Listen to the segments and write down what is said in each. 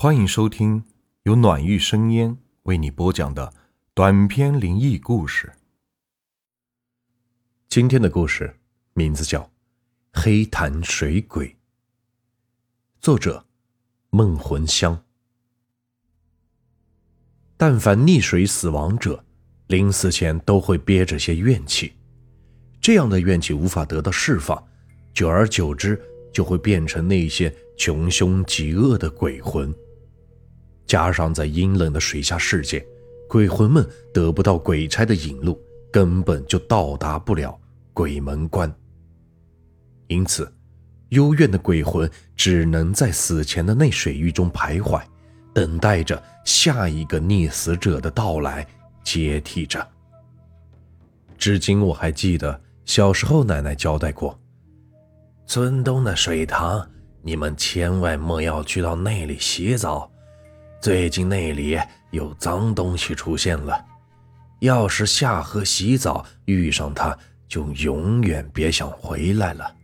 欢迎收听由暖玉生烟为你播讲的短篇灵异故事。今天的故事名字叫《黑潭水鬼》，作者梦魂香。但凡溺水死亡者，临死前都会憋着些怨气，这样的怨气无法得到释放，久而久之就会变成那些穷凶极恶的鬼魂。加上在阴冷的水下世界，鬼魂们得不到鬼差的引路，根本就到达不了鬼门关。因此，幽怨的鬼魂只能在死前的那水域中徘徊，等待着下一个溺死者的到来，接替着。至今我还记得小时候奶奶交代过：村东的水塘，你们千万莫要去到那里洗澡。最近那里有脏东西出现了，要是下河洗澡遇上它，就永远别想回来了。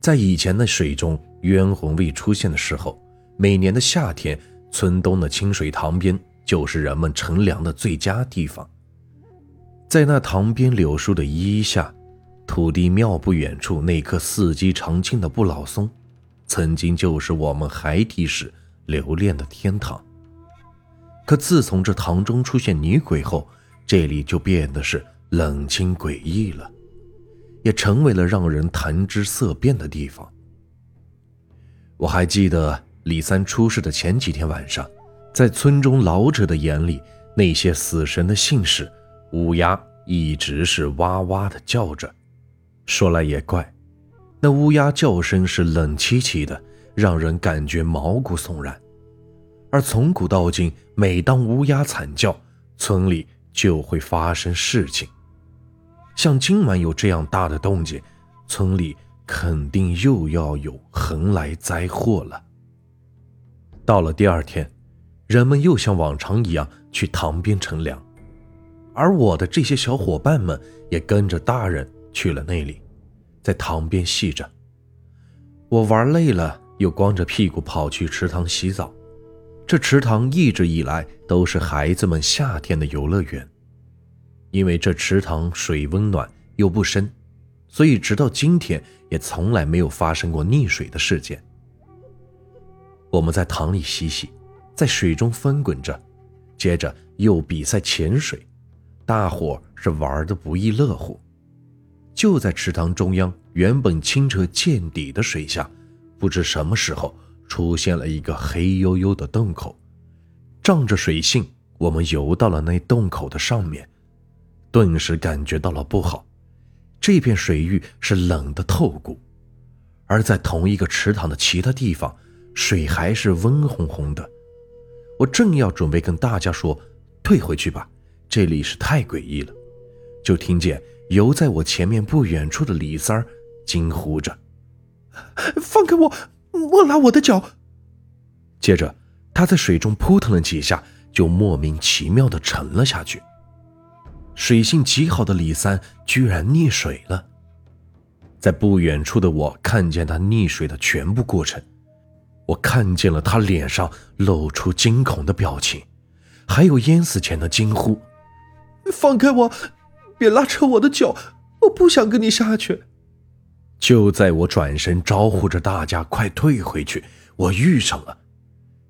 在以前的水中冤魂未出现的时候，每年的夏天，村东的清水塘边就是人们乘凉的最佳地方。在那塘边柳树的依下，土地庙不远处那棵四季常青的不老松。曾经就是我们孩提时留恋的天堂。可自从这堂中出现女鬼后，这里就变得是冷清诡异了，也成为了让人谈之色变的地方。我还记得李三出事的前几天晚上，在村中老者的眼里，那些死神的信使乌鸦一直是哇哇的叫着。说来也怪。那乌鸦叫声是冷凄凄的，让人感觉毛骨悚然。而从古到今，每当乌鸦惨叫，村里就会发生事情。像今晚有这样大的动静，村里肯定又要有横来灾祸了。到了第二天，人们又像往常一样去塘边乘凉，而我的这些小伙伴们也跟着大人去了那里。在塘边戏着，我玩累了，又光着屁股跑去池塘洗澡。这池塘一直以来都是孩子们夏天的游乐园，因为这池塘水温暖又不深，所以直到今天也从来没有发生过溺水的事件。我们在塘里嬉戏，在水中翻滚着，接着又比赛潜水，大伙是玩的不亦乐乎。就在池塘中央，原本清澈见底的水下，不知什么时候出现了一个黑黝黝的洞口。仗着水性，我们游到了那洞口的上面，顿时感觉到了不好。这片水域是冷的透骨，而在同一个池塘的其他地方，水还是温红红的。我正要准备跟大家说：“退回去吧，这里是太诡异了。”就听见。游在我前面不远处的李三儿惊呼着：“放开我！莫拉我的脚！”接着，他在水中扑腾了几下，就莫名其妙地沉了下去。水性极好的李三居然溺水了。在不远处的我看见他溺水的全部过程，我看见了他脸上露出惊恐的表情，还有淹死前的惊呼：“放开我！”别拉扯我的脚，我不想跟你下去。就在我转身招呼着大家快退回去，我遇上了，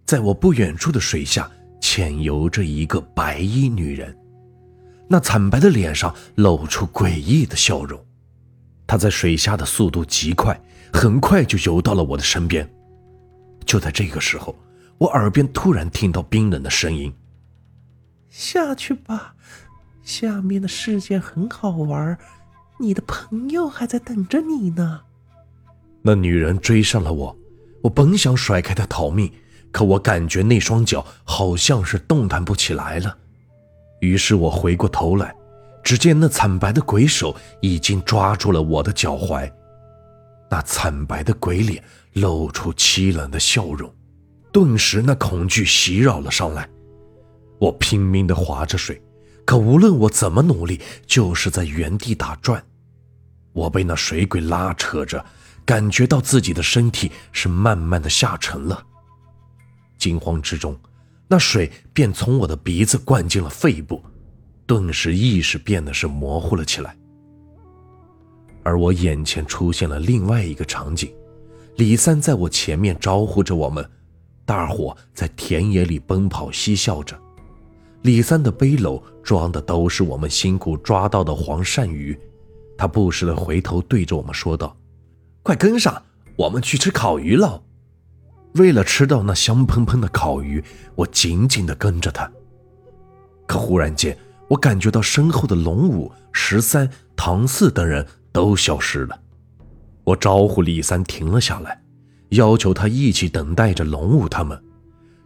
在我不远处的水下潜游着一个白衣女人，那惨白的脸上露出诡异的笑容。她在水下的速度极快，很快就游到了我的身边。就在这个时候，我耳边突然听到冰冷的声音：“下去吧。”下面的世界很好玩，你的朋友还在等着你呢。那女人追上了我，我本想甩开她逃命，可我感觉那双脚好像是动弹不起来了。于是我回过头来，只见那惨白的鬼手已经抓住了我的脚踝，那惨白的鬼脸露出凄冷的笑容，顿时那恐惧袭扰了上来。我拼命地划着水。可无论我怎么努力，就是在原地打转。我被那水鬼拉扯着，感觉到自己的身体是慢慢的下沉了。惊慌之中，那水便从我的鼻子灌进了肺部，顿时意识变得是模糊了起来。而我眼前出现了另外一个场景，李三在我前面招呼着我们，大伙在田野里奔跑嬉笑着。李三的背篓装的都是我们辛苦抓到的黄鳝鱼，他不时的回头对着我们说道：“快跟上，我们去吃烤鱼喽！”为了吃到那香喷喷的烤鱼，我紧紧的跟着他。可忽然间，我感觉到身后的龙五、十三、唐四等人都消失了。我招呼李三停了下来，要求他一起等待着龙五他们。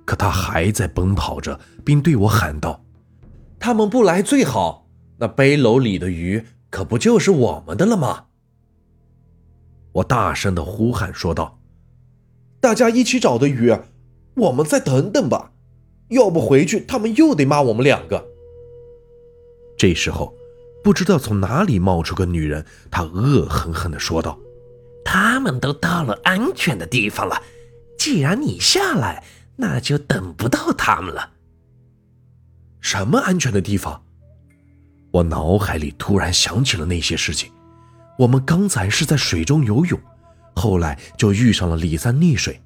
可他还在奔跑着，并对我喊道：“他们不来最好，那背篓里的鱼可不就是我们的了吗？”我大声的呼喊说道：“大家一起找的鱼，我们再等等吧，要不回去他们又得骂我们两个。”这时候，不知道从哪里冒出个女人，她恶狠狠的说道：“他们都到了安全的地方了，既然你下来。”那就等不到他们了。什么安全的地方？我脑海里突然想起了那些事情。我们刚才是在水中游泳，后来就遇上了李三溺水，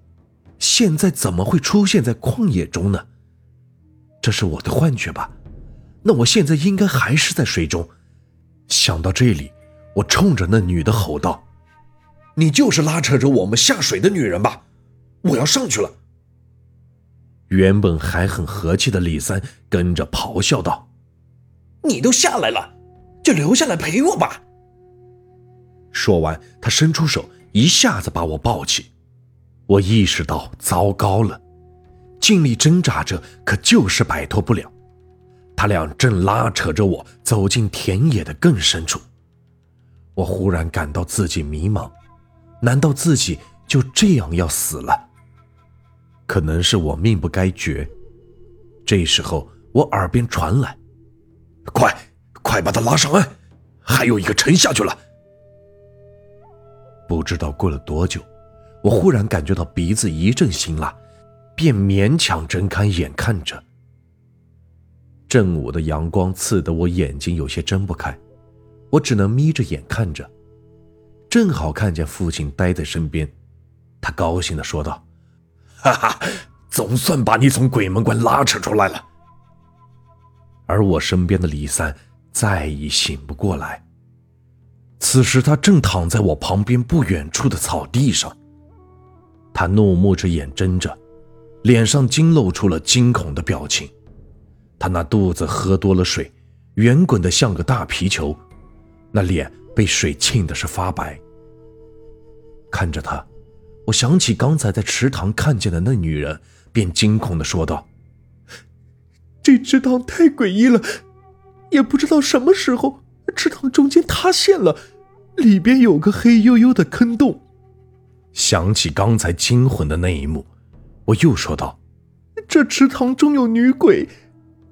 现在怎么会出现在旷野中呢？这是我的幻觉吧？那我现在应该还是在水中。想到这里，我冲着那女的吼道：“你就是拉扯着我们下水的女人吧？我要上去了。”原本还很和气的李三跟着咆哮道：“你都下来了，就留下来陪我吧。”说完，他伸出手，一下子把我抱起。我意识到糟糕了，尽力挣扎着，可就是摆脱不了。他俩正拉扯着我走进田野的更深处。我忽然感到自己迷茫，难道自己就这样要死了？可能是我命不该绝。这时候，我耳边传来：“快，快把他拉上岸，还有一个沉下去了。”不知道过了多久，我忽然感觉到鼻子一阵辛辣，便勉强睁开眼看着。正午的阳光刺得我眼睛有些睁不开，我只能眯着眼看着。正好看见父亲待在身边，他高兴地说道。哈哈，总算把你从鬼门关拉扯出来了。而我身边的李三再已醒不过来。此时他正躺在我旁边不远处的草地上，他怒目着眼睁着，脸上惊露出了惊恐的表情。他那肚子喝多了水，圆滚的像个大皮球，那脸被水浸的是发白。看着他。我想起刚才在池塘看见的那女人，便惊恐的说道：“这池塘太诡异了，也不知道什么时候池塘中间塌陷了，里边有个黑黝黝的坑洞。”想起刚才惊魂的那一幕，我又说道：“这池塘中有女鬼，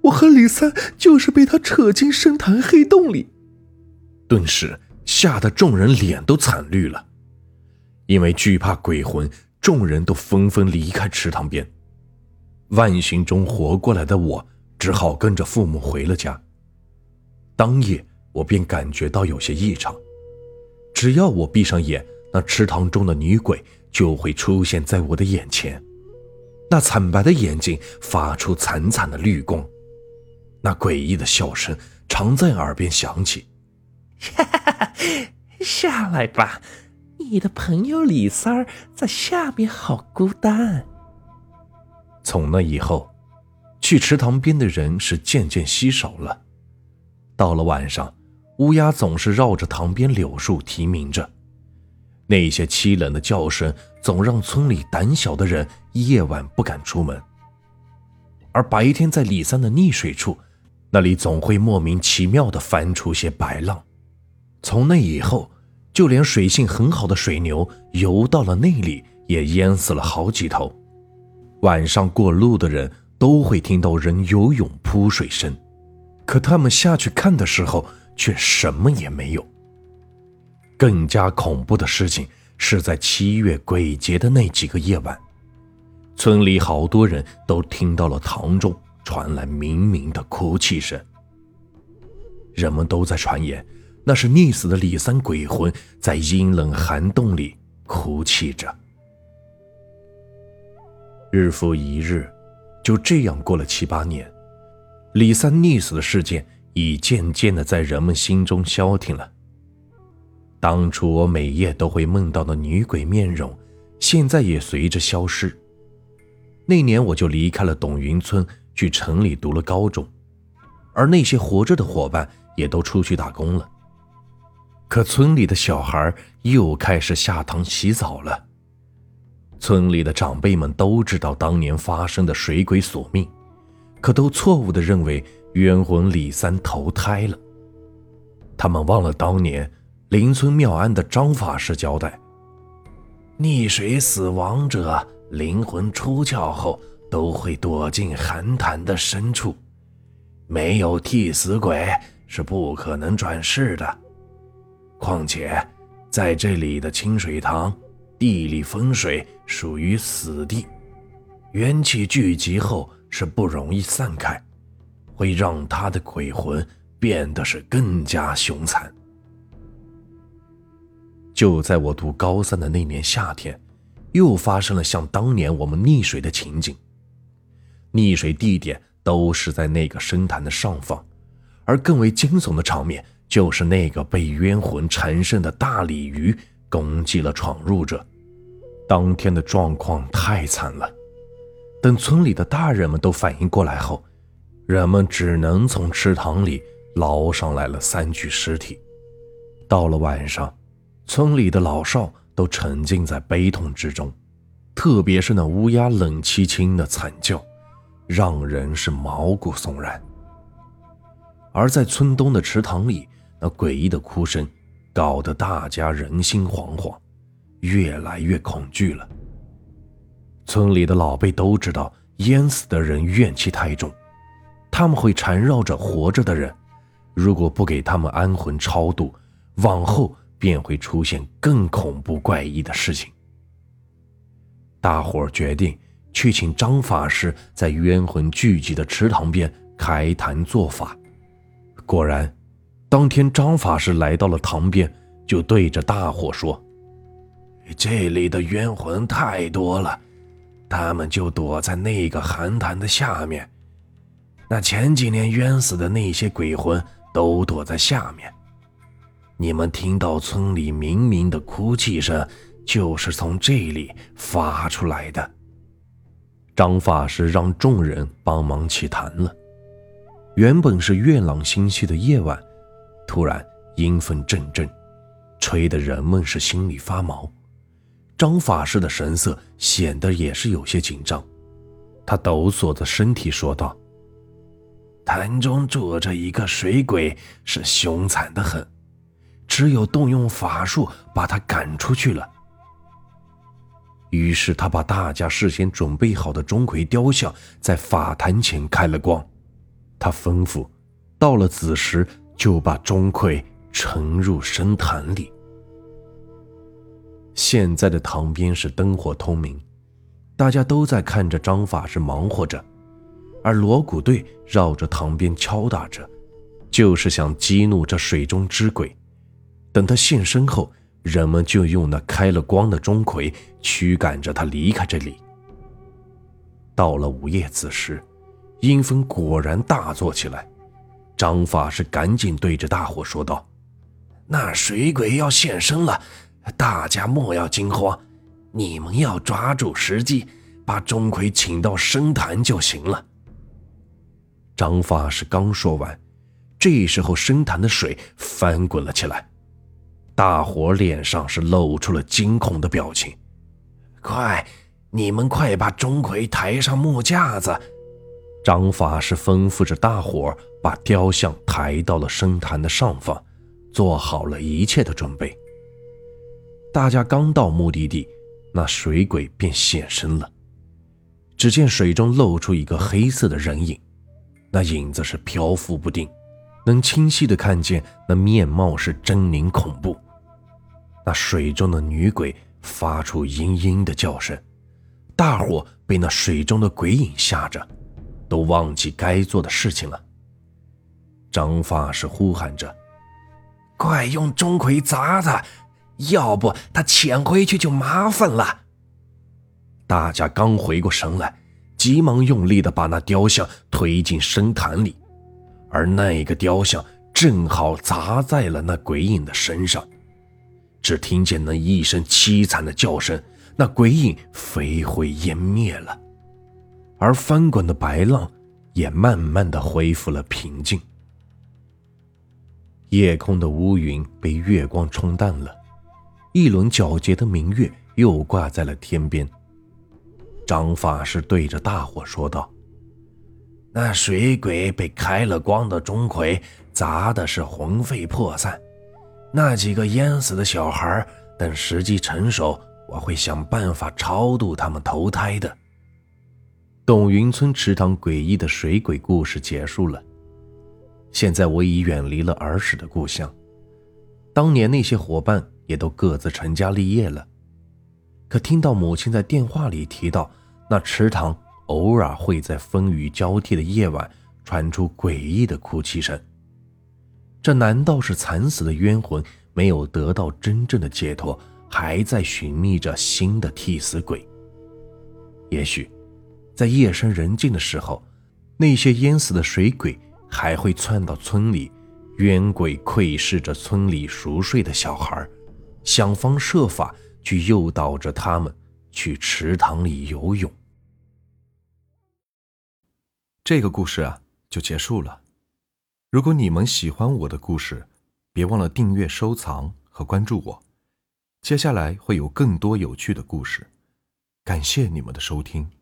我和李三就是被她扯进深潭黑洞里。”顿时吓得众人脸都惨绿了。因为惧怕鬼魂，众人都纷纷离开池塘边。万幸中活过来的我，只好跟着父母回了家。当夜，我便感觉到有些异常。只要我闭上眼，那池塘中的女鬼就会出现在我的眼前。那惨白的眼睛发出惨惨的绿光，那诡异的笑声常在耳边响起：“，下来吧。”你的朋友李三儿在下面好孤单。从那以后，去池塘边的人是渐渐稀少了。到了晚上，乌鸦总是绕着塘边柳树啼鸣着，那些凄冷的叫声总让村里胆小的人夜晚不敢出门。而白天在李三的溺水处，那里总会莫名其妙地翻出些白浪。从那以后。就连水性很好的水牛游到了那里，也淹死了好几头。晚上过路的人都会听到人游泳扑水声，可他们下去看的时候却什么也没有。更加恐怖的事情是在七月鬼节的那几个夜晚，村里好多人都听到了堂中传来冥冥的哭泣声。人们都在传言，那是溺死的李三鬼魂在阴冷寒洞里哭泣着。日复一日，就这样过了七八年，李三溺死的事件已渐渐的在人们心中消停了。当初我每夜都会梦到的女鬼面容，现在也随着消失。那年我就离开了董云村，去城里读了高中，而那些活着的伙伴也都出去打工了。可村里的小孩又开始下塘洗澡了。村里的长辈们都知道当年发生的水鬼索命，可都错误的认为冤魂李三投胎了。他们忘了当年邻村庙庵的张法师交代：溺水死亡者灵魂出窍后都会躲进寒潭的深处，没有替死鬼是不可能转世的。况且，在这里的清水塘。地理风水属于死地，元气聚集后是不容易散开，会让他的鬼魂变得是更加凶残。就在我读高三的那年夏天，又发生了像当年我们溺水的情景。溺水地点都是在那个深潭的上方，而更为惊悚的场面就是那个被冤魂缠身的大鲤鱼。攻击了闯入者，当天的状况太惨了。等村里的大人们都反应过来后，人们只能从池塘里捞上来了三具尸体。到了晚上，村里的老少都沉浸在悲痛之中，特别是那乌鸦冷凄凄的惨叫，让人是毛骨悚然。而在村东的池塘里，那诡异的哭声。搞得大家人心惶惶，越来越恐惧了。村里的老辈都知道，淹死的人怨气太重，他们会缠绕着活着的人，如果不给他们安魂超度，往后便会出现更恐怖怪异的事情。大伙儿决定去请张法师在冤魂聚集的池塘边开坛做法，果然。当天，张法师来到了塘边，就对着大伙说：“这里的冤魂太多了，他们就躲在那个寒潭的下面。那前几年冤死的那些鬼魂都躲在下面。你们听到村里冥冥的哭泣声，就是从这里发出来的。”张法师让众人帮忙起坛了。原本是月朗星稀的夜晚。突然，阴风阵阵，吹得人们是心里发毛。张法师的神色显得也是有些紧张，他抖擞着身体说道：“潭中住着一个水鬼，是凶残的很，只有动用法术把他赶出去了。”于是他把大家事先准备好的钟馗雕像在法坛前开了光，他吩咐：“到了子时。”就把钟馗沉入深潭里。现在的塘边是灯火通明，大家都在看着张法师忙活着，而锣鼓队绕着塘边敲打着，就是想激怒这水中之鬼。等他现身后，人们就用那开了光的钟馗驱赶着他离开这里。到了午夜子时，阴风果然大作起来。张法师赶紧对着大伙说道：“那水鬼要现身了，大家莫要惊慌，你们要抓住时机，把钟馗请到深潭就行了。”张法师刚说完，这时候深潭的水翻滚了起来，大伙脸上是露出了惊恐的表情。快，你们快把钟馗抬上木架子！张法师吩咐着大伙把雕像抬到了深潭的上方，做好了一切的准备。大家刚到目的地，那水鬼便现身了。只见水中露出一个黑色的人影，那影子是漂浮不定，能清晰的看见那面貌是狰狞恐怖。那水中的女鬼发出嘤嘤的叫声。大伙被那水中的鬼影吓着，都忘记该做的事情了。张发师呼喊着：“快用钟馗砸他，要不他潜回去就麻烦了。”大家刚回过神来，急忙用力的把那雕像推进深潭里，而那个雕像正好砸在了那鬼影的身上。只听见那一声凄惨的叫声。那鬼影飞灰烟灭了，而翻滚的白浪也慢慢的恢复了平静。夜空的乌云被月光冲淡了，一轮皎洁的明月又挂在了天边。张法师对着大伙说道：“那水鬼被开了光的钟馗砸的是魂飞魄散，那几个淹死的小孩等时机成熟。”我会想办法超度他们投胎的。董云村池塘诡异的水鬼故事结束了。现在我已远离了儿时的故乡，当年那些伙伴也都各自成家立业了。可听到母亲在电话里提到，那池塘偶尔会在风雨交替的夜晚传出诡异的哭泣声，这难道是惨死的冤魂没有得到真正的解脱？还在寻觅着新的替死鬼。也许，在夜深人静的时候，那些淹死的水鬼还会窜到村里，冤鬼窥视着村里熟睡的小孩，想方设法去诱导着他们去池塘里游泳。这个故事啊，就结束了。如果你们喜欢我的故事，别忘了订阅、收藏和关注我。接下来会有更多有趣的故事，感谢你们的收听。